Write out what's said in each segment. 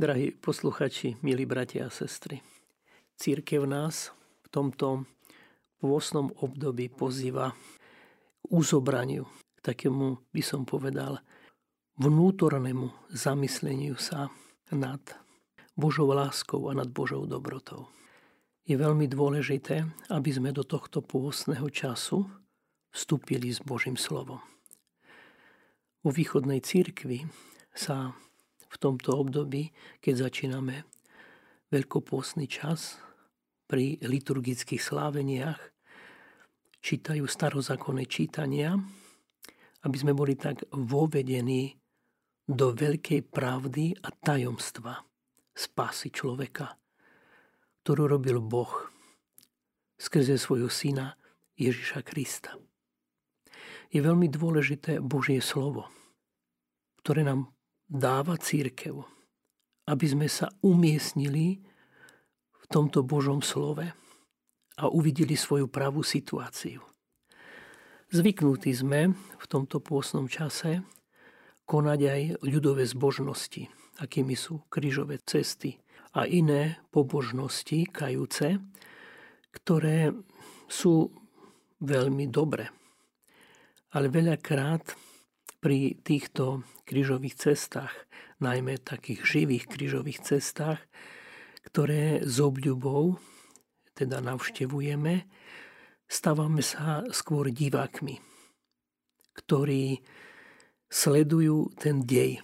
Drahí posluchači, milí bratia a sestry, církev nás v tomto pôsnom období pozýva k uzobraniu, k takému, by som povedal, vnútornému zamysleniu sa nad Božou láskou a nad Božou dobrotou. Je veľmi dôležité, aby sme do tohto pôstneho času vstúpili s Božím slovom. Vo východnej církvi sa v tomto období, keď začíname veľkopôstny čas pri liturgických sláveniach, čítajú starozákonné čítania, aby sme boli tak vovedení do veľkej pravdy a tajomstva spásy človeka, ktorú robil Boh skrze svojho syna Ježiša Krista. Je veľmi dôležité Božie slovo, ktoré nám dáva církev, aby sme sa umiestnili v tomto Božom slove a uvideli svoju pravú situáciu. Zvyknutí sme v tomto pôsnom čase konať aj ľudové zbožnosti, akými sú krížové cesty a iné pobožnosti kajúce, ktoré sú veľmi dobré. Ale veľakrát pri týchto krížových cestách, najmä takých živých krížových cestách, ktoré s obľubou teda navštevujeme, stávame sa skôr divákmi, ktorí sledujú ten dej,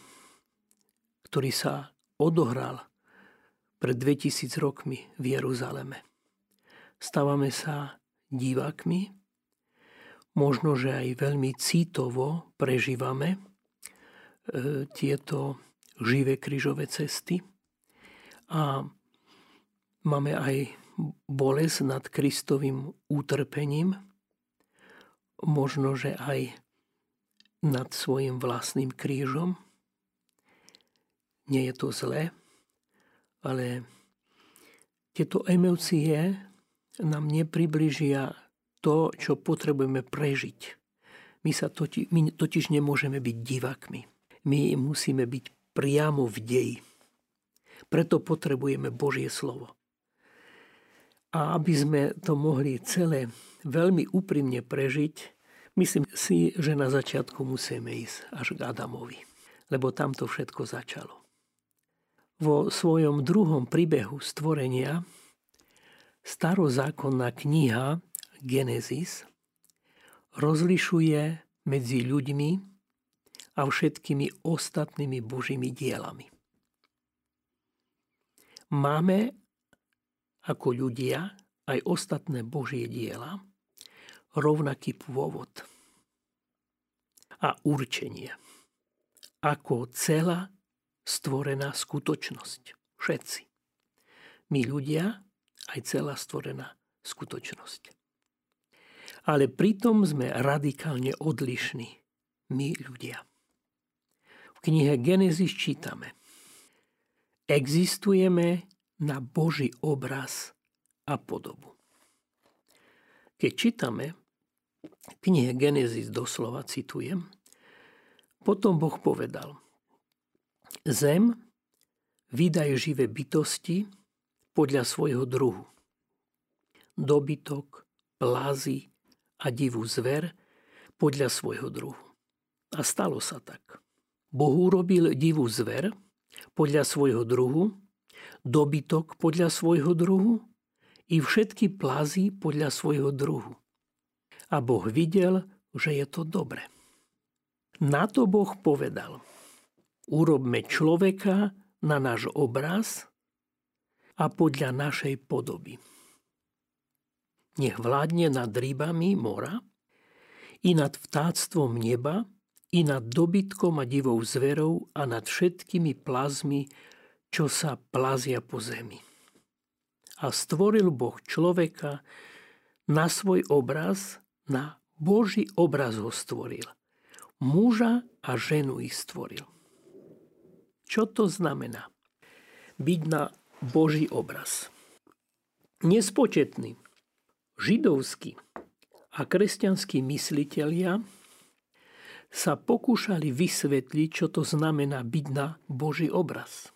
ktorý sa odohral pred 2000 rokmi v Jeruzaleme. Stávame sa divákmi, možno, že aj veľmi citovo prežívame e, tieto živé krížové cesty a máme aj bolesť nad Kristovým utrpením, možno, že aj nad svojim vlastným krížom. Nie je to zlé, ale tieto emócie nám nepribližia to, čo potrebujeme prežiť. My, sa totiž, my totiž nemôžeme byť divakmi. My musíme byť priamo v deji. Preto potrebujeme Božie slovo. A aby sme to mohli celé veľmi úprimne prežiť, myslím si, že na začiatku musíme ísť až k Adamovi. Lebo tam to všetko začalo. Vo svojom druhom príbehu stvorenia starozákonná kniha Genesis rozlišuje medzi ľuďmi a všetkými ostatnými božími dielami. Máme ako ľudia aj ostatné božie diela rovnaký pôvod a určenie ako celá stvorená skutočnosť. Všetci. My ľudia aj celá stvorená skutočnosť ale pritom sme radikálne odlišní, my ľudia. V knihe Genesis čítame, existujeme na Boží obraz a podobu. Keď čítame knihe Genesis doslova, citujem, potom Boh povedal, zem vydaje živé bytosti podľa svojho druhu. Dobytok, plazy, a divú zver podľa svojho druhu. A stalo sa tak. Boh urobil divú zver podľa svojho druhu, dobytok podľa svojho druhu i všetky plazy podľa svojho druhu. A Boh videl, že je to dobre. Na to Boh povedal, urobme človeka na náš obraz a podľa našej podoby nech vládne nad rybami mora, i nad vtáctvom neba, i nad dobytkom a divou zverou a nad všetkými plazmi, čo sa plazia po zemi. A stvoril Boh človeka na svoj obraz, na Boží obraz ho stvoril. Muža a ženu ich stvoril. Čo to znamená? Byť na Boží obraz. Nespočetný židovskí a kresťanskí myslitelia sa pokúšali vysvetliť, čo to znamená byť na Boží obraz.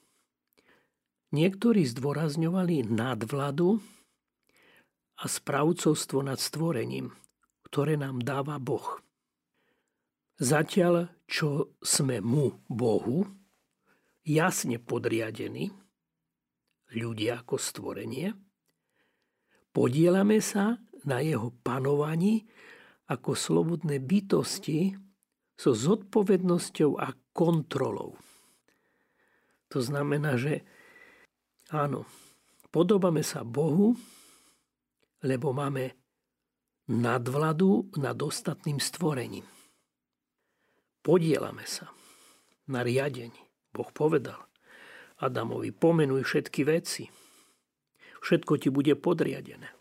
Niektorí zdôrazňovali nadvladu a správcovstvo nad stvorením, ktoré nám dáva Boh. Zatiaľ, čo sme mu, Bohu, jasne podriadení, ľudia ako stvorenie, podielame sa na jeho panovaní ako slobodné bytosti so zodpovednosťou a kontrolou. To znamená, že áno, podobame sa Bohu, lebo máme nadvladu nad ostatným stvorením. Podielame sa na riadení. Boh povedal Adamovi, pomenuj všetky veci. Všetko ti bude podriadené.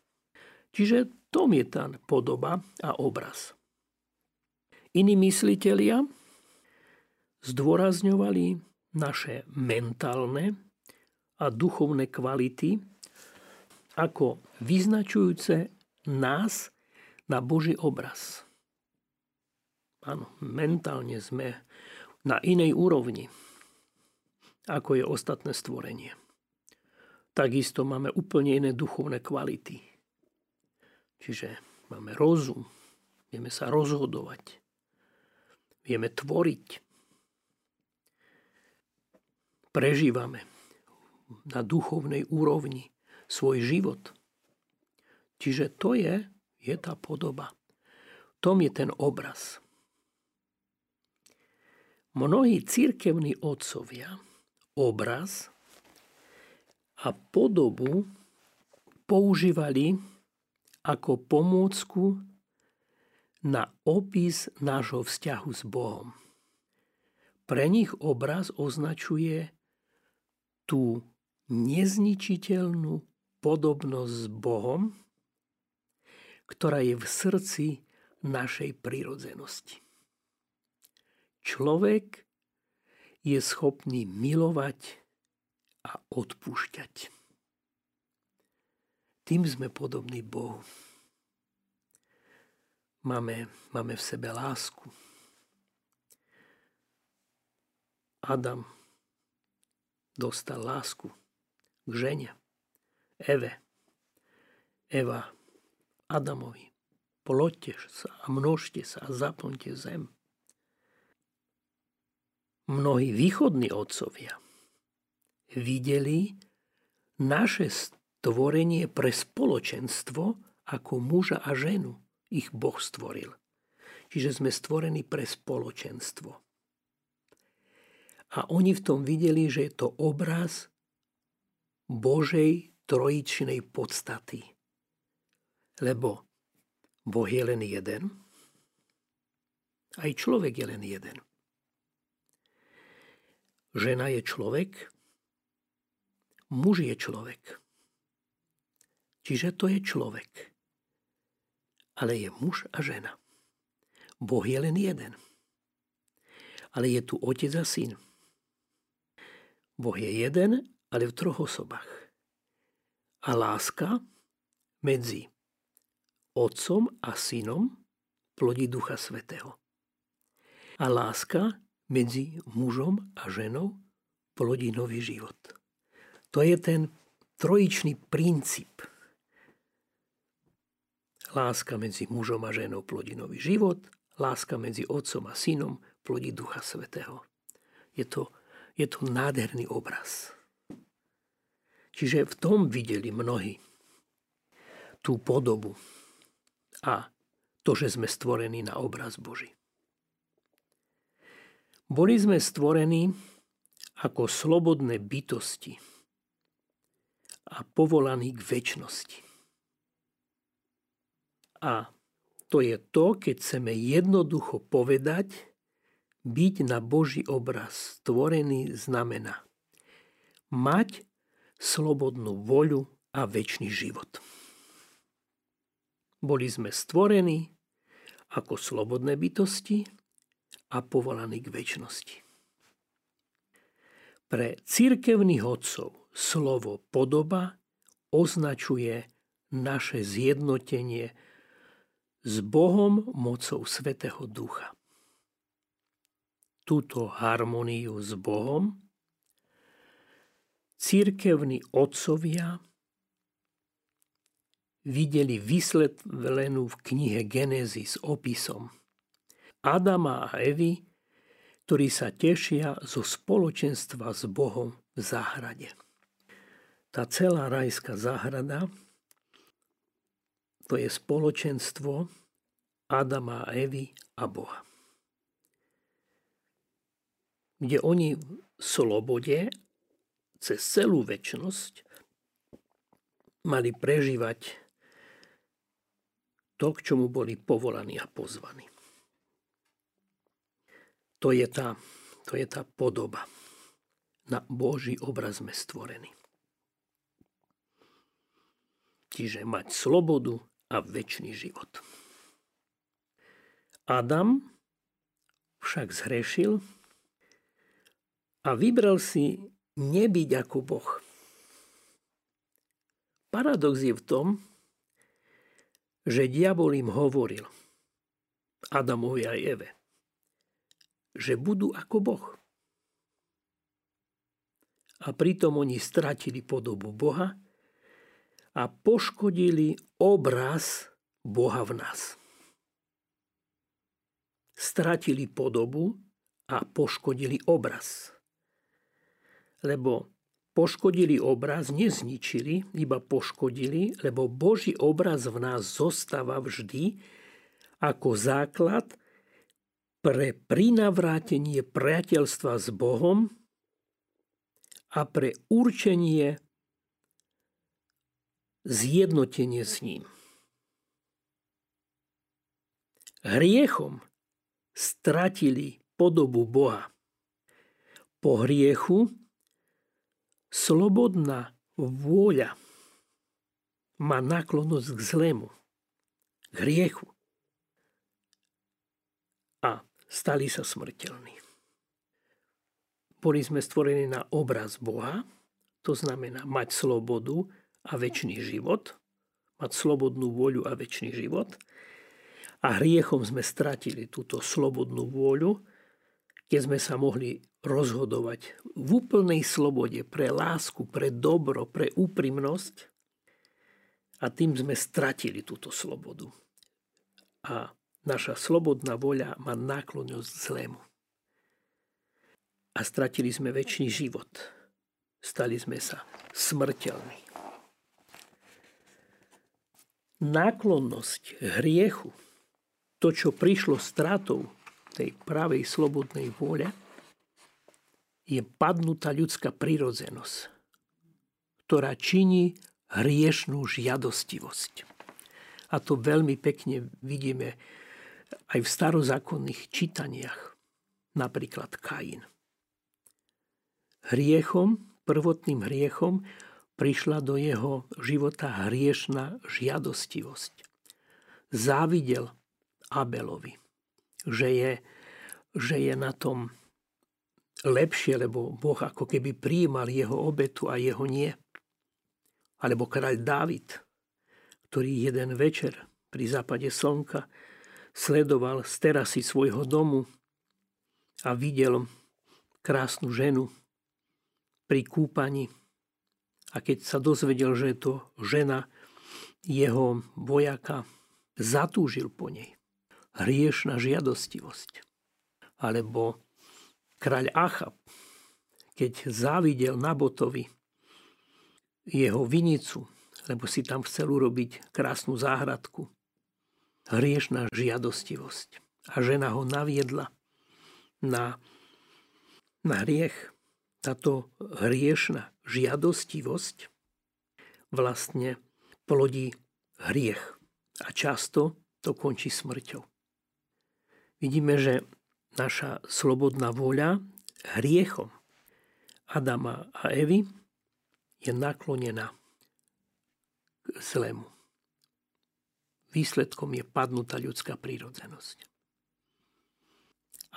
Čiže tom je tá podoba a obraz. Iní myslitelia zdôrazňovali naše mentálne a duchovné kvality ako vyznačujúce nás na Boží obraz. Áno, mentálne sme na inej úrovni, ako je ostatné stvorenie. Takisto máme úplne iné duchovné kvality. Čiže máme rozum, vieme sa rozhodovať, vieme tvoriť, prežívame na duchovnej úrovni svoj život. Čiže to je, je tá podoba. Tom je ten obraz. Mnohí církevní otcovia obraz a podobu používali ako pomôcku na opis nášho vzťahu s Bohom. Pre nich obraz označuje tú nezničiteľnú podobnosť s Bohom, ktorá je v srdci našej prírodzenosti. Človek je schopný milovať a odpúšťať. Tým sme podobní Bohu. Máme, máme v sebe lásku. Adam dostal lásku k žene, Eve. Eva Adamovi. Ploďte sa a množte sa a zaplňte zem. Mnohí východní otcovia videli naše stvorenie pre spoločenstvo ako muža a ženu. Ich Boh stvoril. Čiže sme stvorení pre spoločenstvo. A oni v tom videli, že je to obraz Božej trojičnej podstaty. Lebo Boh je len jeden, aj človek je len jeden. Žena je človek, muž je človek. Čiže to je človek. Ale je muž a žena. Boh je len jeden. Ale je tu otec a syn. Boh je jeden, ale v troch osobách. A láska medzi otcom a synom plodí Ducha Svetého. A láska medzi mužom a ženou plodí nový život. To je ten trojičný princíp. Láska medzi mužom a ženou plodí nový život, láska medzi otcom a synom plodí Ducha Svetého. Je to je to nádherný obraz. Čiže v tom videli mnohí tú podobu a to, že sme stvorení na obraz Boží. Boli sme stvorení ako slobodné bytosti a povolaní k väčšnosti. A to je to, keď chceme jednoducho povedať, byť na Boží obraz stvorený znamená mať slobodnú voľu a väčší život. Boli sme stvorení ako slobodné bytosti a povolaní k väčšnosti. Pre církevných odcov slovo podoba označuje naše zjednotenie s Bohom mocou Svetého Ducha túto harmoniu s Bohom, církevní otcovia videli vysvetlenú v knihe Genesis opisom Adama a Evy, ktorí sa tešia zo spoločenstva s Bohom v záhrade. Tá celá rajská záhrada to je spoločenstvo Adama a Evy a Boha. Kde oni v slobode cez celú väčnosť mali prežívať to, k čomu boli povolaní a pozvaní. To je tá, to je tá podoba. Na Boží obraz sme stvorení. Čiže mať slobodu a väčší život. Adam však zhrešil a vybral si nebyť ako Boh. Paradox je v tom, že diabol im hovoril, Adamovi aj Eve, že budú ako Boh. A pritom oni stratili podobu Boha a poškodili obraz Boha v nás stratili podobu a poškodili obraz. Lebo poškodili obraz, nezničili, iba poškodili, lebo Boží obraz v nás zostáva vždy ako základ pre prinavrátenie priateľstva s Bohom a pre určenie zjednotenie s ním. Hriechom stratili podobu Boha. Po hriechu slobodná vôľa má náklonnosť k zlému, k hriechu. A stali sa smrteľní. Boli sme stvorení na obraz Boha, to znamená mať slobodu a väčší život, mať slobodnú voľu a väčší život – a hriechom sme stratili túto slobodnú vôľu, keď sme sa mohli rozhodovať v úplnej slobode pre lásku, pre dobro, pre úprimnosť a tým sme stratili túto slobodu. A naša slobodná voľa má náklonnosť zlému. A stratili sme väčší život. Stali sme sa smrteľní. Náklonnosť hriechu to, čo prišlo stratou tej pravej slobodnej vôle, je padnutá ľudská prirodzenosť, ktorá činí hriešnú žiadostivosť. A to veľmi pekne vidíme aj v starozákonných čítaniach, napríklad Kain. Hriechom, prvotným hriechom, prišla do jeho života hriešná žiadostivosť. Závidel Abelovi. Že je, že je na tom lepšie, lebo Boh ako keby prijímal jeho obetu a jeho nie. Alebo kráľ Dávid, ktorý jeden večer pri západe slnka sledoval z terasy svojho domu a videl krásnu ženu pri kúpaní. A keď sa dozvedel, že je to žena jeho vojaka, zatúžil po nej hriešna žiadostivosť. Alebo kráľ Achab, keď závidel Nabotovi jeho vinicu, lebo si tam chcel urobiť krásnu záhradku. Hriešná žiadostivosť. A žena ho naviedla na, na hriech. Táto hriešna žiadostivosť vlastne plodí hriech. A často to končí smrťou vidíme, že naša slobodná vôľa hriechom Adama a Evy je naklonená k zlému. Výsledkom je padnutá ľudská prírodzenosť.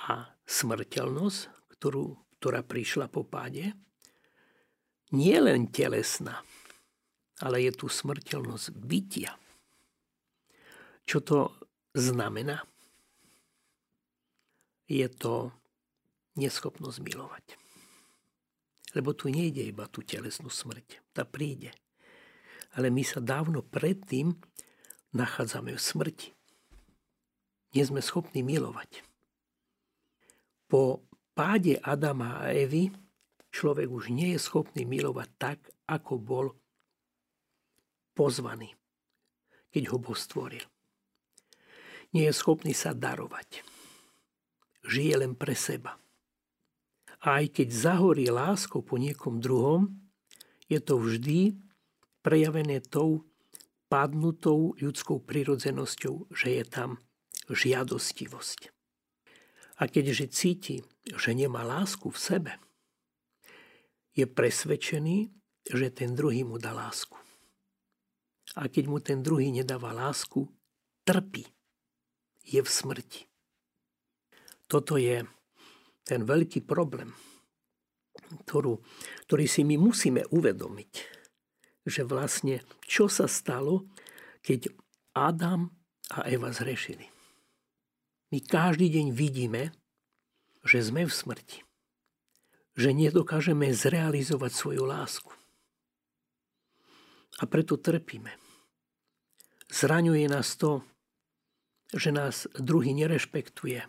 A smrteľnosť, ktorú, ktorá prišla po páde, nie len telesná, ale je tu smrteľnosť bytia. Čo to znamená? je to neschopnosť milovať. Lebo tu nejde iba tú telesnú smrť. Tá príde. Ale my sa dávno predtým nachádzame v smrti. Nie sme schopní milovať. Po páde Adama a Evy človek už nie je schopný milovať tak, ako bol pozvaný, keď ho Boh stvoril. Nie je schopný sa darovať. Žije len pre seba. A aj keď zahorí láskou po niekom druhom, je to vždy prejavené tou padnutou ľudskou prirodzenosťou, že je tam žiadostivosť. A keďže cíti, že nemá lásku v sebe, je presvedčený, že ten druhý mu dá lásku. A keď mu ten druhý nedáva lásku, trpí. Je v smrti. Toto je ten veľký problém, ktorú, ktorý si my musíme uvedomiť. Že vlastne, čo sa stalo, keď Adam a Eva zrešili. My každý deň vidíme, že sme v smrti. Že nedokážeme zrealizovať svoju lásku. A preto trpíme. Zraňuje nás to, že nás druhý nerešpektuje.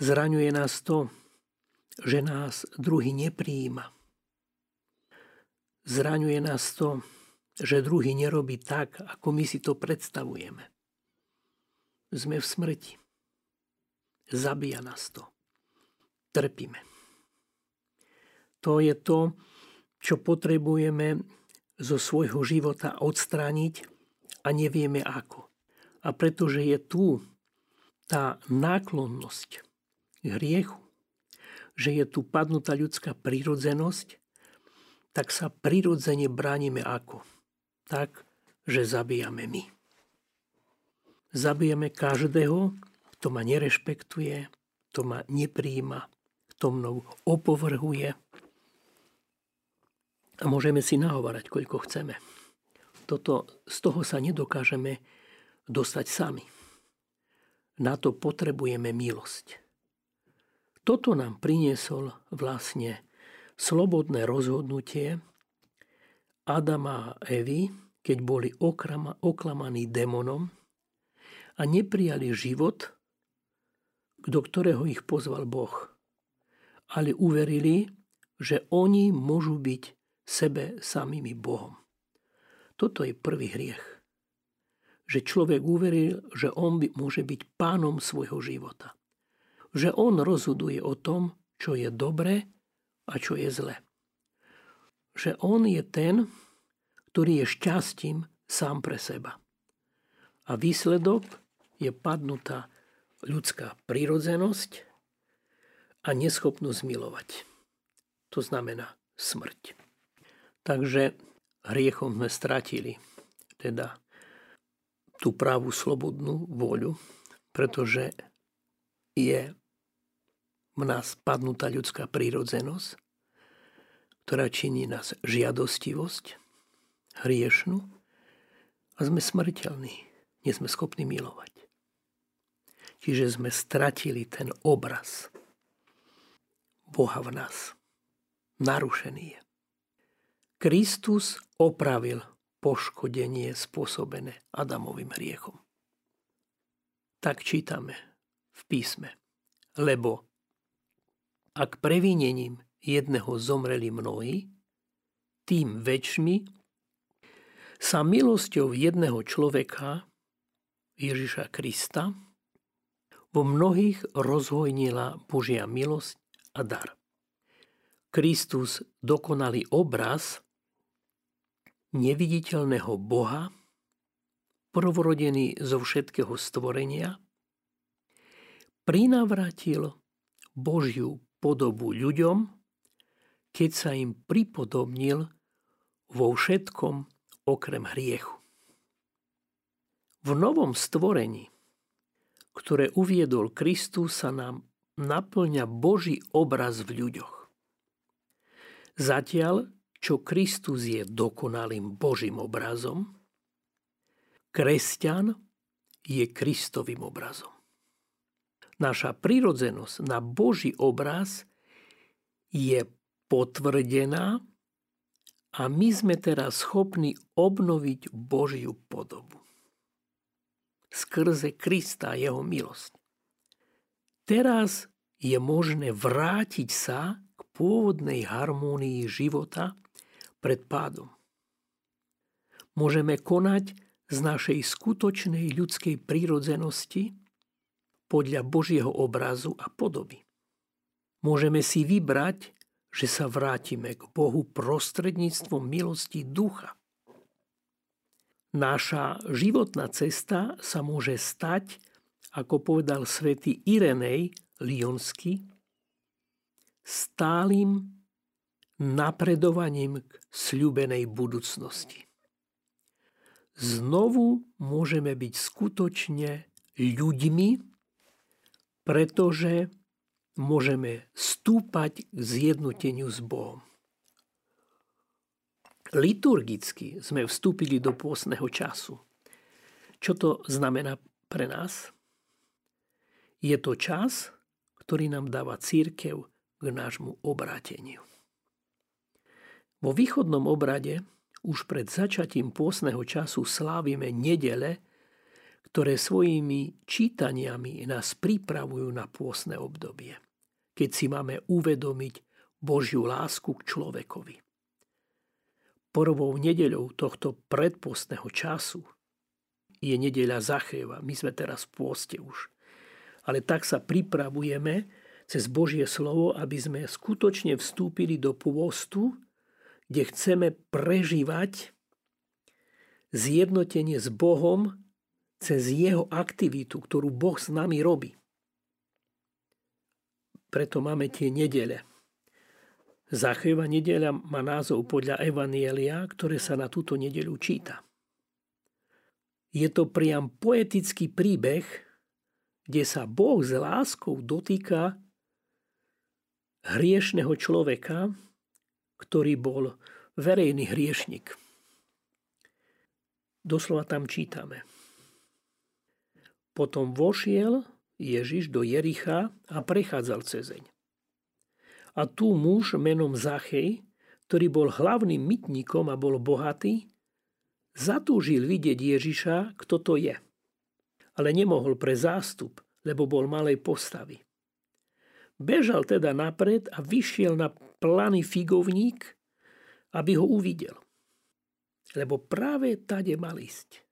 Zraňuje nás to, že nás druhý nepríjima. Zraňuje nás to, že druhý nerobí tak, ako my si to predstavujeme sme v smrti. Zabíja nás to. Trpíme. To je to, čo potrebujeme zo svojho života odstrániť a nevieme ako. A pretože je tu tá náklonnosť k hriechu, že je tu padnutá ľudská prírodzenosť, tak sa prirodzene bránime ako? Tak, že zabíjame my. Zabijeme každého, kto ma nerešpektuje, kto ma nepríjima, kto mnou opovrhuje. A môžeme si nahovárať, koľko chceme. Toto, z toho sa nedokážeme dostať sami. Na to potrebujeme milosť. Toto nám priniesol vlastne slobodné rozhodnutie Adama a Evy, keď boli oklamaní démonom, a neprijali život, do ktorého ich pozval Boh. Ale uverili, že oni môžu byť sebe samými Bohom. Toto je prvý hriech. Že človek uveril, že on by, môže byť pánom svojho života. Že on rozhoduje o tom, čo je dobré a čo je zlé. Že on je ten, ktorý je šťastím sám pre seba. A výsledok je padnutá ľudská prírodzenosť a neschopnosť milovať. To znamená smrť. Takže hriechom sme stratili teda tú pravú slobodnú voľu, pretože je v nás padnutá ľudská prírodzenosť, ktorá činí nás žiadostivosť, hriešnú a sme smrteľní. Nie sme schopní milovať. Čiže sme stratili ten obraz Boha v nás. Narušený je. Kristus opravil poškodenie spôsobené Adamovým hriechom. Tak čítame v písme. Lebo ak previnením jedného zomreli mnohí, tým väčšmi sa milosťou jedného človeka, Ježiša Krista, vo mnohých rozhojnila Božia milosť a dar. Kristus, dokonalý obraz neviditeľného Boha, prvorodený zo všetkého stvorenia, prinavratil Božiu podobu ľuďom, keď sa im pripodobnil vo všetkom okrem hriechu. V novom stvorení ktoré uviedol Kristus, sa nám naplňa Boží obraz v ľuďoch. Zatiaľ, čo Kristus je dokonalým Božím obrazom, kresťan je Kristovým obrazom. Naša prirodzenosť na Boží obraz je potvrdená a my sme teraz schopní obnoviť Božiu podobu. Skrze Krista jeho milosť. Teraz je možné vrátiť sa k pôvodnej harmónii života pred pádom. Môžeme konať z našej skutočnej ľudskej prírodzenosti podľa Božieho obrazu a podoby. Môžeme si vybrať, že sa vrátime k Bohu prostredníctvom milosti ducha. Náša životná cesta sa môže stať, ako povedal svätý Irenej Lionsky, stálym napredovaním k sľubenej budúcnosti. Znovu môžeme byť skutočne ľuďmi, pretože môžeme stúpať k zjednoteniu s Bohom. Liturgicky sme vstúpili do pôstneho času. Čo to znamená pre nás? Je to čas, ktorý nám dáva církev k nášmu obráteniu. Vo východnom obrade už pred začatím pôstneho času slávime nedele, ktoré svojimi čítaniami nás pripravujú na pôstne obdobie keď si máme uvedomiť Božiu lásku k človekovi. Prvou nedeľou tohto predpostného času je nedeľa Zacheva. My sme teraz v pôste už. Ale tak sa pripravujeme cez Božie slovo, aby sme skutočne vstúpili do pôstu, kde chceme prežívať zjednotenie s Bohom cez jeho aktivitu, ktorú Boh s nami robí. Preto máme tie nedele. Zachejova nedeľa má názov podľa Evanielia, ktoré sa na túto nedeľu číta. Je to priam poetický príbeh, kde sa Boh s láskou dotýka hriešného človeka, ktorý bol verejný hriešnik. Doslova tam čítame. Potom vošiel Ježiš do Jericha a prechádzal cezeň. A tu muž menom Zachej, ktorý bol hlavným mytníkom a bol bohatý, zatúžil vidieť Ježiša, kto to je. Ale nemohol pre zástup, lebo bol malej postavy. Bežal teda napred a vyšiel na planý figovník, aby ho uvidel. Lebo práve tade mal ísť.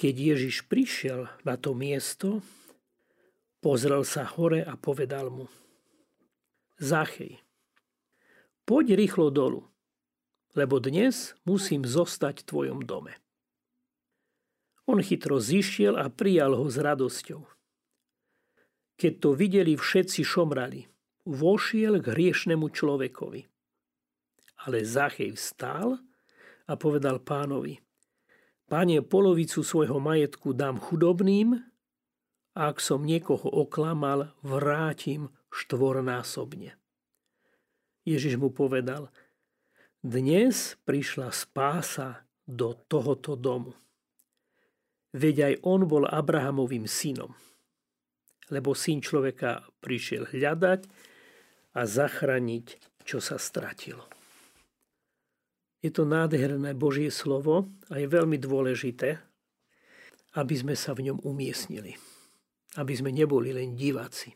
Keď Ježiš prišiel na to miesto, pozrel sa hore a povedal mu Zachej, poď rýchlo dolu, lebo dnes musím zostať v tvojom dome. On chytro zišiel a prijal ho s radosťou. Keď to videli všetci šomrali, vošiel k hriešnemu človekovi. Ale Zachej vstal a povedal pánovi, Pane, polovicu svojho majetku dám chudobným a ak som niekoho oklamal, vrátim štvornásobne. Ježiš mu povedal, dnes prišla spása do tohoto domu. Veď aj on bol Abrahamovým synom, lebo syn človeka prišiel hľadať a zachrániť, čo sa stratilo. Je to nádherné Božie slovo a je veľmi dôležité, aby sme sa v ňom umiestnili. Aby sme neboli len diváci,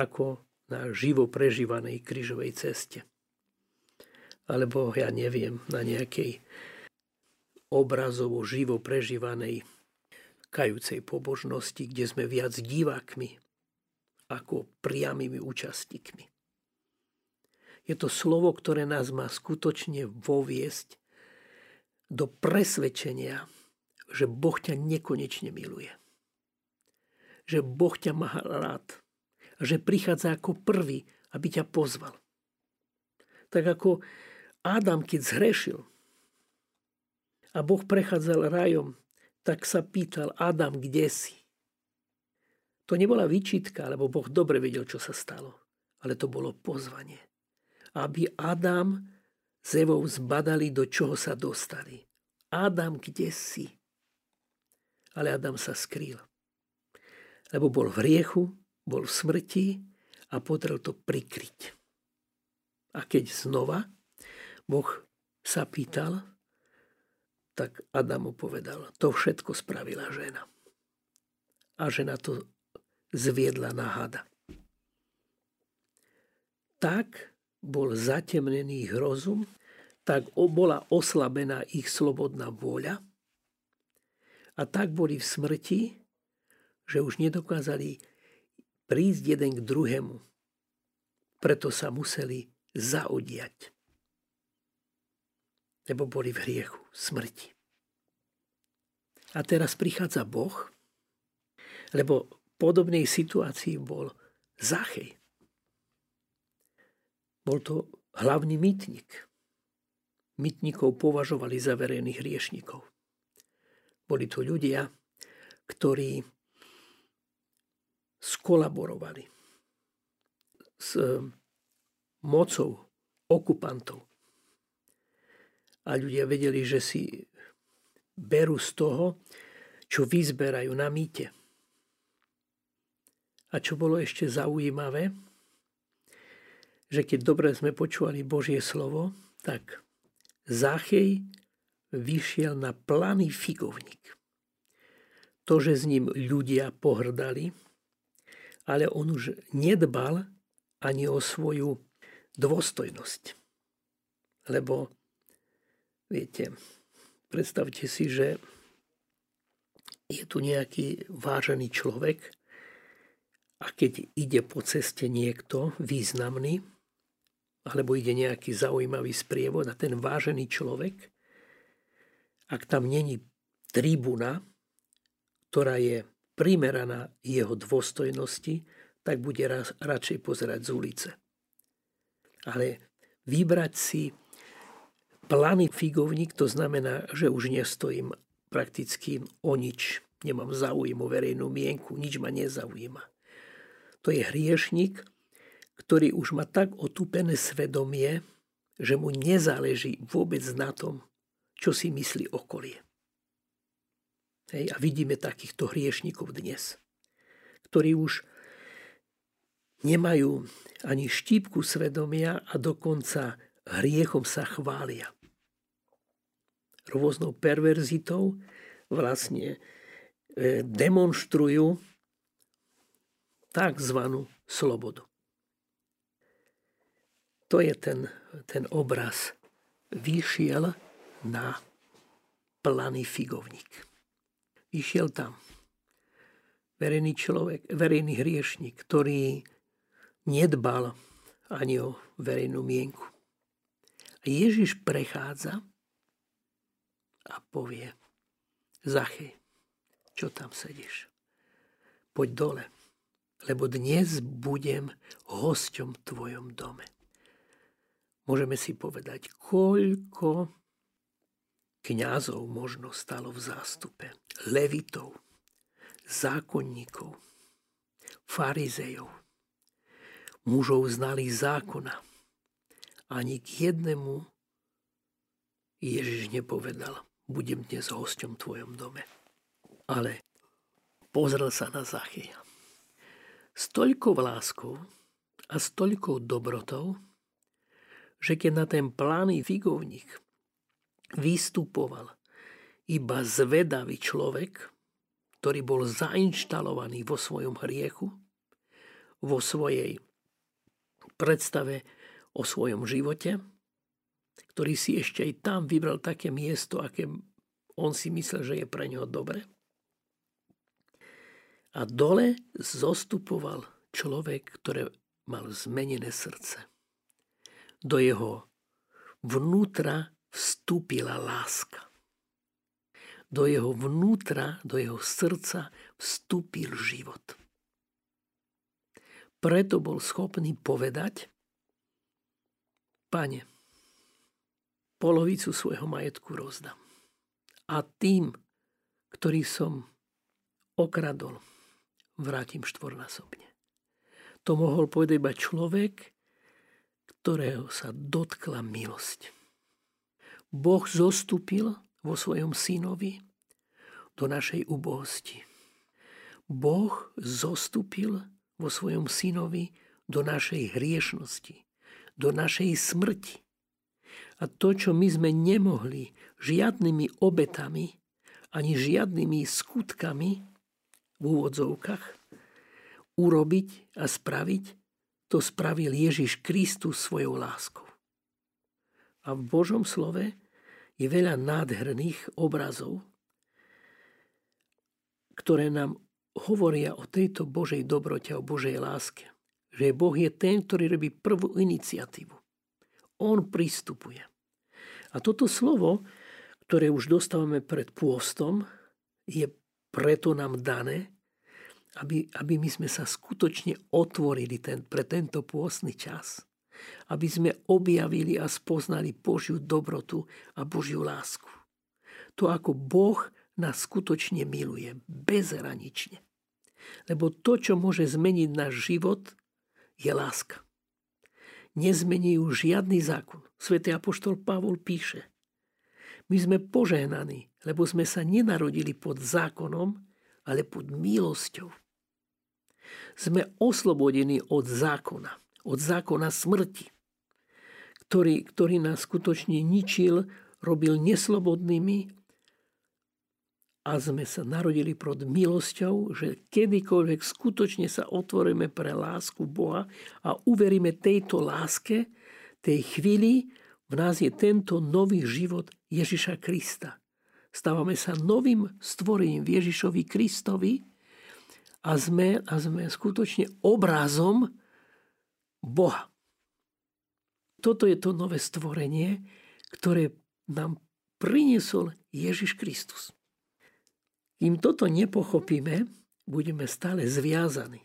ako na živo prežívanej krížovej ceste. Alebo, ja neviem, na nejakej obrazovo živo prežívanej kajúcej pobožnosti, kde sme viac divákmi ako priamými účastníkmi. Je to slovo, ktoré nás má skutočne voviesť do presvedčenia, že Boh ťa nekonečne miluje. Že Boh ťa má rád. Že prichádza ako prvý, aby ťa pozval. Tak ako Adam, keď zhrešil a Boh prechádzal rajom, tak sa pýtal Adam, kde si? To nebola výčitka, lebo Boh dobre vedel, čo sa stalo. Ale to bolo pozvanie aby Adam s Evou zbadali, do čoho sa dostali. Adam, kde si? Ale Adam sa skrýl. Lebo bol v riechu, bol v smrti a potrel to prikryť. A keď znova Boh sa pýtal, tak Adamu povedal, to všetko spravila žena. A žena to zviedla na hada. Tak bol zatemnený ich rozum, tak bola oslabená ich slobodná vôľa a tak boli v smrti, že už nedokázali prísť jeden k druhému. Preto sa museli zaodiať. Lebo boli v hriechu, smrti. A teraz prichádza Boh, lebo v podobnej situácii bol Zachej. Bol to hlavný mytnik. Mytnikov považovali za verejných hriešnikov. Boli to ľudia, ktorí skolaborovali s mocou okupantov. A ľudia vedeli, že si berú z toho, čo vyzberajú na mýte. A čo bolo ešte zaujímavé, že keď dobre sme počúvali Božie slovo, tak Zachej vyšiel na planý figovník. To, že s ním ľudia pohrdali, ale on už nedbal ani o svoju dôstojnosť. Lebo, viete, predstavte si, že je tu nejaký vážený človek a keď ide po ceste niekto významný, alebo ide nejaký zaujímavý sprievod a ten vážený človek, ak tam není tribuna, ktorá je primeraná jeho dôstojnosti, tak bude raz, radšej pozerať z ulice. Ale vybrať si planý figovník, to znamená, že už nestojím prakticky o nič. Nemám záujem o verejnú mienku, nič ma nezaujíma. To je hriešnik, ktorý už má tak otúpené svedomie, že mu nezáleží vôbec na tom, čo si myslí okolie. Hej, a vidíme takýchto hriešnikov dnes, ktorí už nemajú ani štípku svedomia a dokonca hriechom sa chvália. Rôznou perverzitou vlastne e, demonstrujú tzv. slobodu. To je ten, ten obraz. Vyšiel na planý figovník. Vyšiel tam. Verejný človek, verejný hriešnik, ktorý nedbal ani o verejnú mienku. A Ježiš prechádza a povie, Zachej, čo tam sedíš? Poď dole, lebo dnes budem hosťom v tvojom dome môžeme si povedať, koľko kňazov možno stalo v zástupe, levitov, zákonníkov, farizejov, mužov znali zákona. Ani k jednému Ježiš nepovedal, budem dnes hosťom v tvojom dome. Ale pozrel sa na Zachyja. S toľkou láskou a s toľkou dobrotou, že keď na ten plány figovník vystupoval iba zvedavý človek, ktorý bol zainštalovaný vo svojom hriechu, vo svojej predstave o svojom živote, ktorý si ešte aj tam vybral také miesto, aké on si myslel, že je pre neho dobre. A dole zostupoval človek, ktorý mal zmenené srdce do jeho vnútra vstúpila láska. Do jeho vnútra, do jeho srdca vstúpil život. Preto bol schopný povedať, Pane, polovicu svojho majetku rozdám. A tým, ktorý som okradol, vrátim štvornásobne. To mohol povedať iba človek, ktorého sa dotkla milosť. Boh zostúpil vo svojom synovi do našej ubohosti. Boh zostúpil vo svojom synovi do našej hriešnosti, do našej smrti. A to, čo my sme nemohli žiadnymi obetami ani žiadnymi skutkami v úvodzovkách urobiť a spraviť, to spravil Ježiš Kristus svojou láskou. A v Božom slove je veľa nádherných obrazov, ktoré nám hovoria o tejto Božej dobrote, o Božej láske. Že Boh je ten, ktorý robí prvú iniciatívu. On pristupuje. A toto slovo, ktoré už dostávame pred pôstom, je preto nám dané, aby, aby my sme sa skutočne otvorili ten, pre tento pôstny čas. Aby sme objavili a spoznali Božiu dobrotu a Božiu lásku. To, ako Boh nás skutočne miluje, bezhranične. Lebo to, čo môže zmeniť náš život, je láska. Nezmení ju žiadny zákon. Svetý apoštol Pavol píše, my sme požehnaní, lebo sme sa nenarodili pod zákonom, ale pod milosťou. Sme oslobodení od zákona, od zákona smrti, ktorý, ktorý nás skutočne ničil, robil neslobodnými a sme sa narodili pod milosťou, že kedykoľvek skutočne sa otvoríme pre lásku Boha a uveríme tejto láske, tej chvíli v nás je tento nový život Ježiša Krista. Stávame sa novým stvorením Ježišovi Kristovi a sme, a sme skutočne obrazom Boha. Toto je to nové stvorenie, ktoré nám priniesol Ježiš Kristus. Kým toto nepochopíme, budeme stále zviazaní.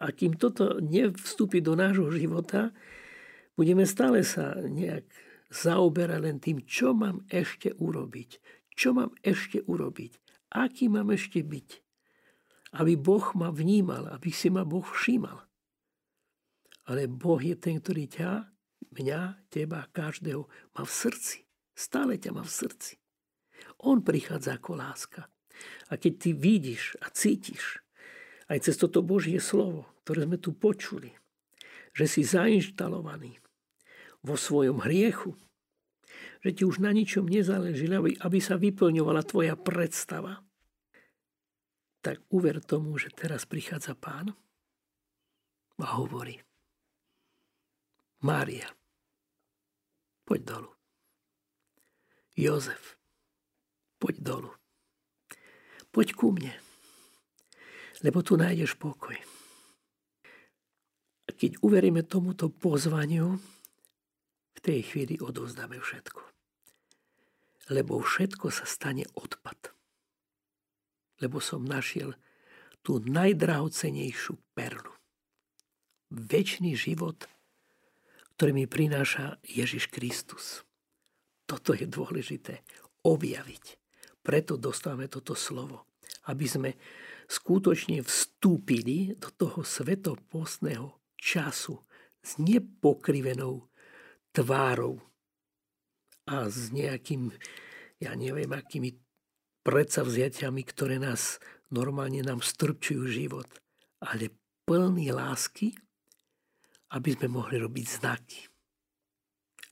A kým toto nevstúpi do nášho života, budeme stále sa nejak zaoberať len tým, čo mám ešte urobiť. Čo mám ešte urobiť. Aký mám ešte byť. Aby Boh ma vnímal, aby si ma Boh všímal. Ale Boh je ten, ktorý ťa, mňa, teba, každého má v srdci. Stále ťa má v srdci. On prichádza ako láska. A keď ty vidíš a cítiš aj cez toto Božie slovo, ktoré sme tu počuli, že si zainštalovaný vo svojom hriechu, že ti už na ničom nezáleží, aby, aby sa vyplňovala tvoja predstava, tak uver tomu, že teraz prichádza pán a hovorí Mária, poď dolu. Jozef, poď dolu. Poď ku mne, lebo tu nájdeš pokoj. A keď uveríme tomuto pozvaniu, v tej chvíli odovzdáme všetko. Lebo všetko sa stane odpad. Lebo som našiel tú najdrahocenejšiu perlu. Večný život, ktorý mi prináša Ježiš Kristus. Toto je dôležité objaviť. Preto dostávame toto slovo. Aby sme skutočne vstúpili do toho svetopostného času s nepokrivenou tvárou a s nejakým, ja neviem, akými predsavziatiami, ktoré nás normálne nám strpčujú život, ale plný lásky, aby sme mohli robiť znaky.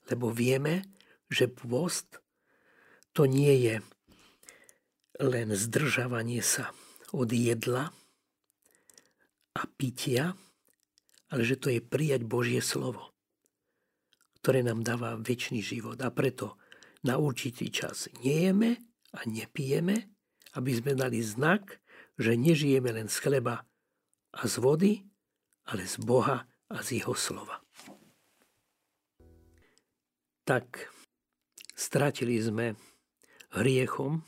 Lebo vieme, že pôst to nie je len zdržavanie sa od jedla a pitia, ale že to je prijať Božie slovo, ktoré nám dáva väčší život. A preto na určitý čas nejeme a nepijeme, aby sme dali znak, že nežijeme len z chleba a z vody, ale z Boha a z Jeho slova. Tak stratili sme hriechom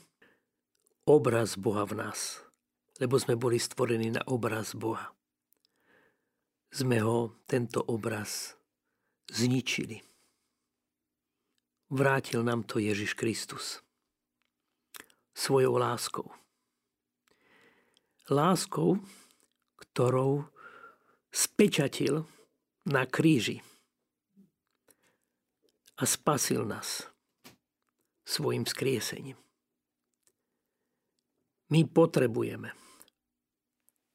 obraz Boha v nás, lebo sme boli stvorení na obraz Boha. Sme ho, tento obraz, zničili. Vrátil nám to Ježiš Kristus svojou láskou. Láskou, ktorou spečatil na kríži a spasil nás svojim skriesením. My potrebujeme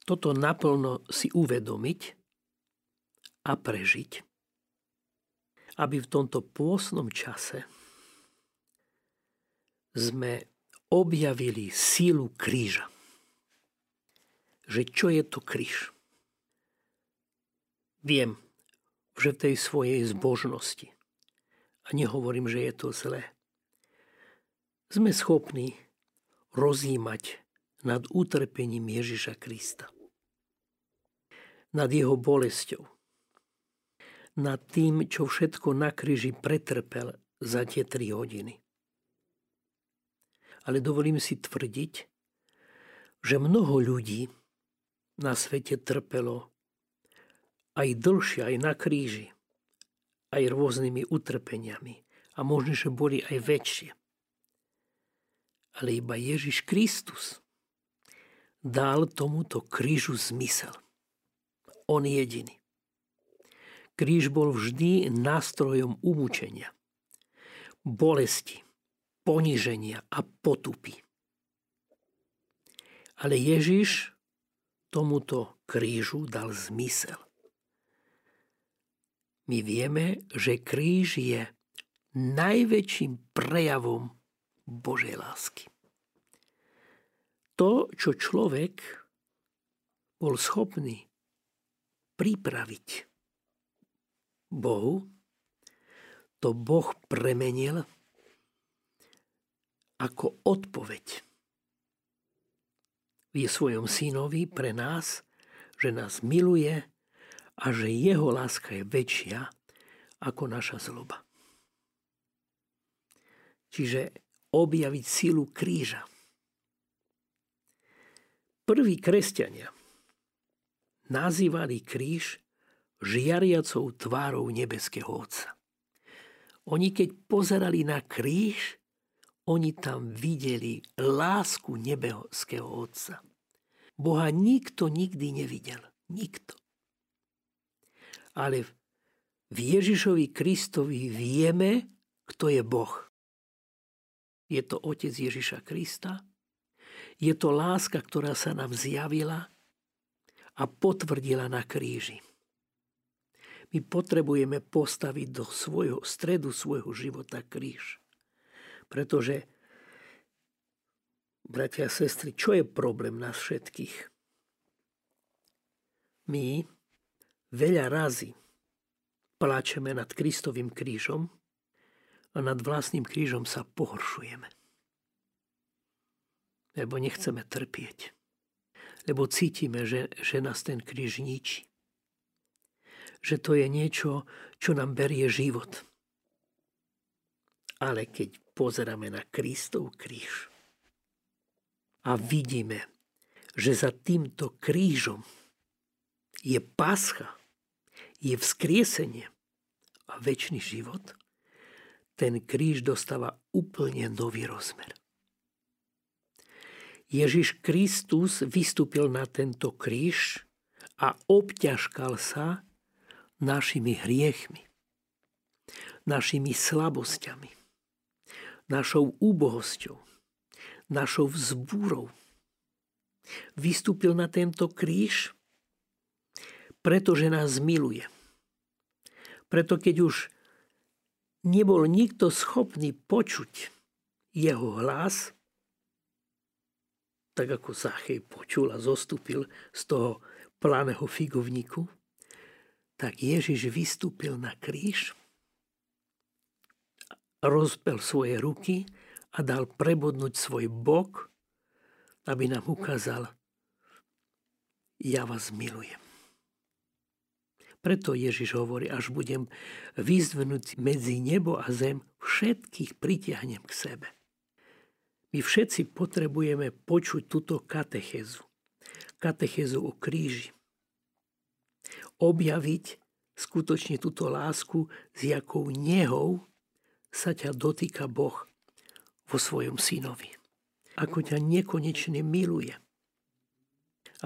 toto naplno si uvedomiť a prežiť, aby v tomto pôsnom čase sme objavili sílu kríža. Že čo je to kríž? Viem, že v tej svojej zbožnosti, a nehovorím, že je to zlé, sme schopní rozímať nad utrpením Ježiša Krista. Nad jeho bolesťou. Nad tým, čo všetko na kríži pretrpel za tie tri hodiny ale dovolím si tvrdiť, že mnoho ľudí na svete trpelo aj dlhšie, aj na kríži, aj rôznymi utrpeniami a možno, že boli aj väčšie. Ale iba Ježiš Kristus dal tomuto krížu zmysel. On jediný. Kríž bol vždy nástrojom umúčenia, bolesti, poniženia a potupy. Ale Ježiš tomuto krížu dal zmysel. My vieme, že kríž je najväčším prejavom Božej lásky. To, čo človek bol schopný pripraviť Bohu, to Boh premenil ako odpoveď je svojom synovi pre nás, že nás miluje a že jeho láska je väčšia ako naša zloba. Čiže objaviť silu kríža. Prví kresťania nazývali kríž žiariacou tvárou nebeského Otca. Oni keď pozerali na kríž, oni tam videli lásku nebeského Otca. Boha nikto nikdy nevidel. Nikto. Ale v Ježišovi Kristovi vieme, kto je Boh. Je to Otec Ježiša Krista. Je to láska, ktorá sa nám zjavila a potvrdila na kríži. My potrebujeme postaviť do svojho stredu svojho života kríž. Pretože, bratia a sestry, čo je problém nás všetkých? My veľa razy pláčeme nad Kristovým krížom a nad vlastným krížom sa pohoršujeme. Lebo nechceme trpieť. Lebo cítime, že, že nás ten kríž ničí. Že to je niečo, čo nám berie život. Ale keď pozeráme na Kristov kríž a vidíme, že za týmto krížom je pascha, je vzkriesenie a väčší život, ten kríž dostáva úplne nový rozmer. Ježiš Kristus vystúpil na tento kríž a obťažkal sa našimi hriechmi, našimi slabosťami našou úbohosťou, našou vzbúrou. Vystúpil na tento kríž, pretože nás miluje. Preto keď už nebol nikto schopný počuť jeho hlas, tak ako Zachej počul a zostúpil z toho planého figovníku, tak Ježiš vystúpil na kríž rozpel svoje ruky a dal prebodnúť svoj bok, aby nám ukázal, ja vás milujem. Preto Ježiš hovorí, až budem vyzdvenúť medzi nebo a zem, všetkých pritiahnem k sebe. My všetci potrebujeme počuť túto katechezu. Katechezu o kríži. Objaviť skutočne túto lásku, s jakou nehou sa ťa dotýka Boh vo svojom synovi. Ako ťa nekonečne miluje.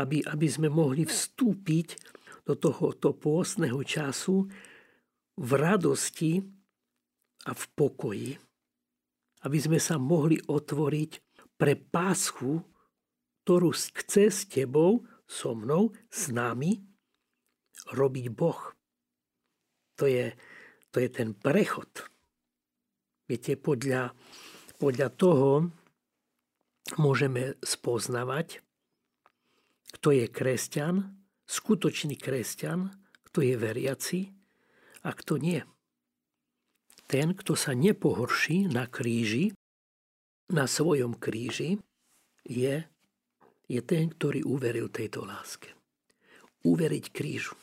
Aby, aby sme mohli vstúpiť do tohoto pôstneho času v radosti a v pokoji. Aby sme sa mohli otvoriť pre páschu, ktorú chce s tebou, so mnou, s nami robiť Boh. To je To je ten prechod. Viete, podľa, podľa toho môžeme spoznavať, kto je kresťan, skutočný kresťan, kto je veriaci a kto nie. Ten, kto sa nepohorší na kríži, na svojom kríži, je, je ten, ktorý uveril tejto láske. Uveriť krížu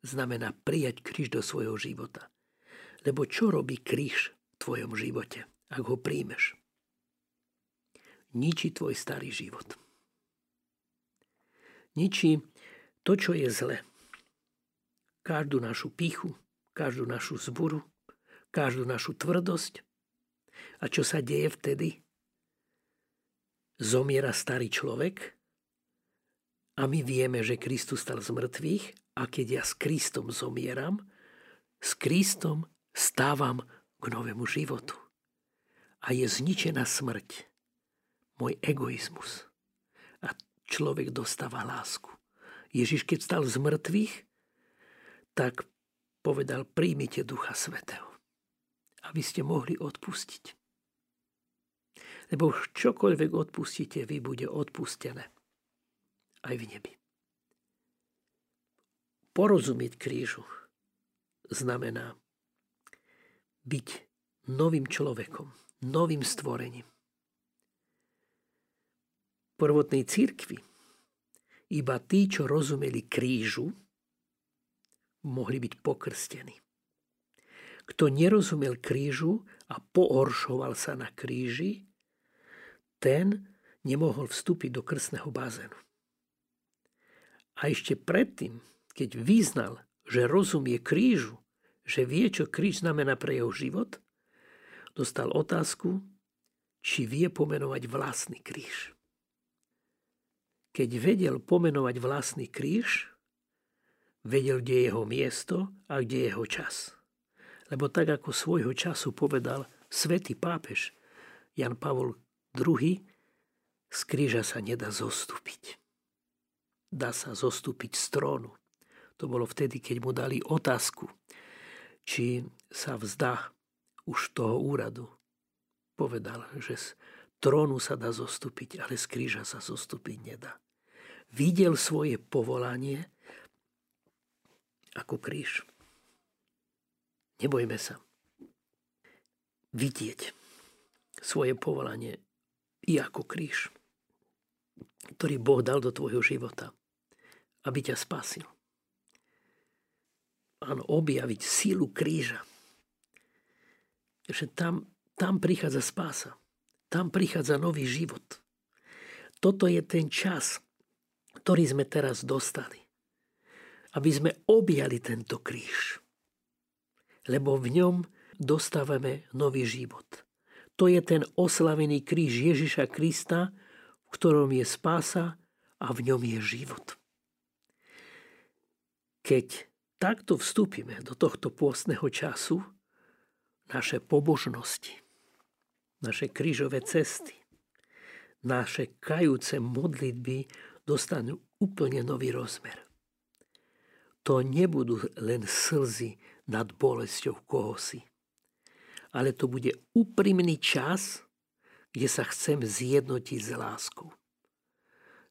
znamená prijať kríž do svojho života. Lebo čo robí kríž v tvojom živote, ak ho príjmeš? Ničí tvoj starý život. Ničí to, čo je zle. Každú našu pichu, každú našu zburu, každú našu tvrdosť. A čo sa deje vtedy? Zomiera starý človek a my vieme, že Kristus stal z mŕtvych a keď ja s Kristom zomieram, s Kristom stávam k novému životu. A je zničená smrť, môj egoizmus. A človek dostáva lásku. Ježiš, keď stal z mŕtvych, tak povedal, príjmite Ducha Svetého, aby ste mohli odpustiť. Lebo čokoľvek odpustíte, vy bude odpustené. Aj v nebi. Porozumieť krížu znamená byť novým človekom, novým stvorením. V prvotnej církvi iba tí, čo rozumeli krížu, mohli byť pokrstení. Kto nerozumel krížu a pohoršoval sa na kríži, ten nemohol vstúpiť do krstného bazénu. A ešte predtým, keď vyznal, že rozumie krížu, že vie, čo kríž znamená pre jeho život, dostal otázku, či vie pomenovať vlastný kríž. Keď vedel pomenovať vlastný kríž, vedel, kde je jeho miesto a kde je jeho čas. Lebo tak, ako svojho času povedal svätý pápež Jan Pavol II, z kríža sa nedá zostúpiť. Dá sa zostúpiť z trónu. To bolo vtedy, keď mu dali otázku, či sa vzdá už toho úradu. Povedal, že z trónu sa dá zostúpiť, ale z kríža sa zostúpiť nedá. Videl svoje povolanie ako kríž. Nebojme sa vidieť svoje povolanie i ako kríž, ktorý Boh dal do tvojho života, aby ťa spasil áno, objaviť sílu kríža. Že tam, tam prichádza spása. Tam prichádza nový život. Toto je ten čas, ktorý sme teraz dostali. Aby sme objali tento kríž. Lebo v ňom dostávame nový život. To je ten oslavený kríž Ježiša Krista, v ktorom je spása a v ňom je život. Keď takto vstúpime do tohto pôstneho času, naše pobožnosti, naše krížové cesty, naše kajúce modlitby dostanú úplne nový rozmer. To nebudú len slzy nad bolesťou kohosi, ale to bude úprimný čas, kde sa chcem zjednotiť s láskou.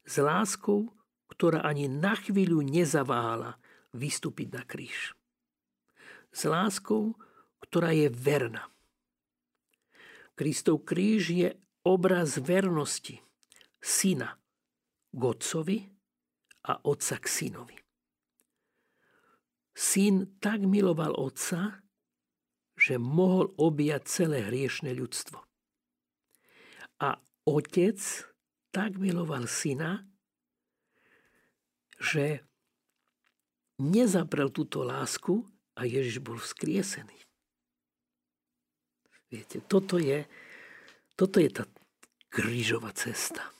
S láskou, ktorá ani na chvíľu nezaváhala vystúpiť na kríž. S láskou, ktorá je verná. Kristov kríž je obraz vernosti syna k otcovi a otca k synovi. Syn tak miloval otca, že mohol objať celé hriešne ľudstvo. A otec tak miloval syna, že nezaprel túto lásku a Ježiš bol vzkriesený. Viete, toto je, toto je tá krížová cesta.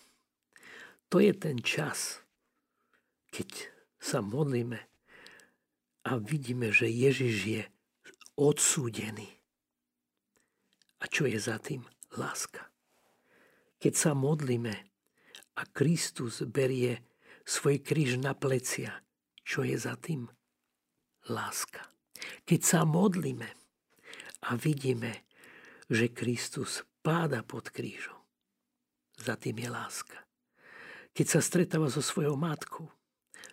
To je ten čas, keď sa modlíme a vidíme, že Ježiš je odsúdený. A čo je za tým? Láska. Keď sa modlíme a Kristus berie svoj kríž na plecia čo je za tým? Láska. Keď sa modlíme a vidíme, že Kristus páda pod krížom. Za tým je láska. Keď sa stretáva so svojou matkou,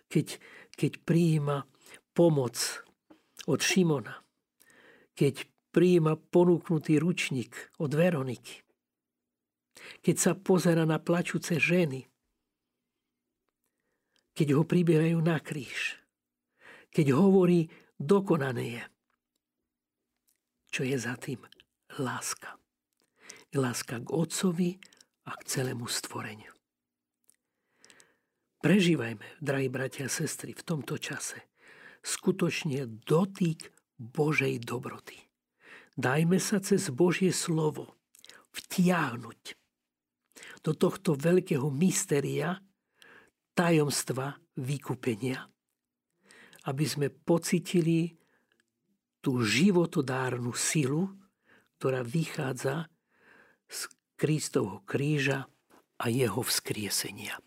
keď, keď prijíma pomoc od Šimona, keď prijíma ponúknutý ručník od Veroniky, keď sa pozera na plačúce ženy, keď ho pribierajú na kríž, keď hovorí, dokonané je. Čo je za tým? Láska. Láska k Otcovi a k celému stvoreniu. Prežívajme, drahí bratia a sestry, v tomto čase skutočne dotyk Božej dobroty. Dajme sa cez Božie slovo vtiahnuť do tohto veľkého mysteria, tajomstva vykúpenia, aby sme pocitili tú životodárnu silu, ktorá vychádza z Kristovho kríža a jeho vzkriesenia.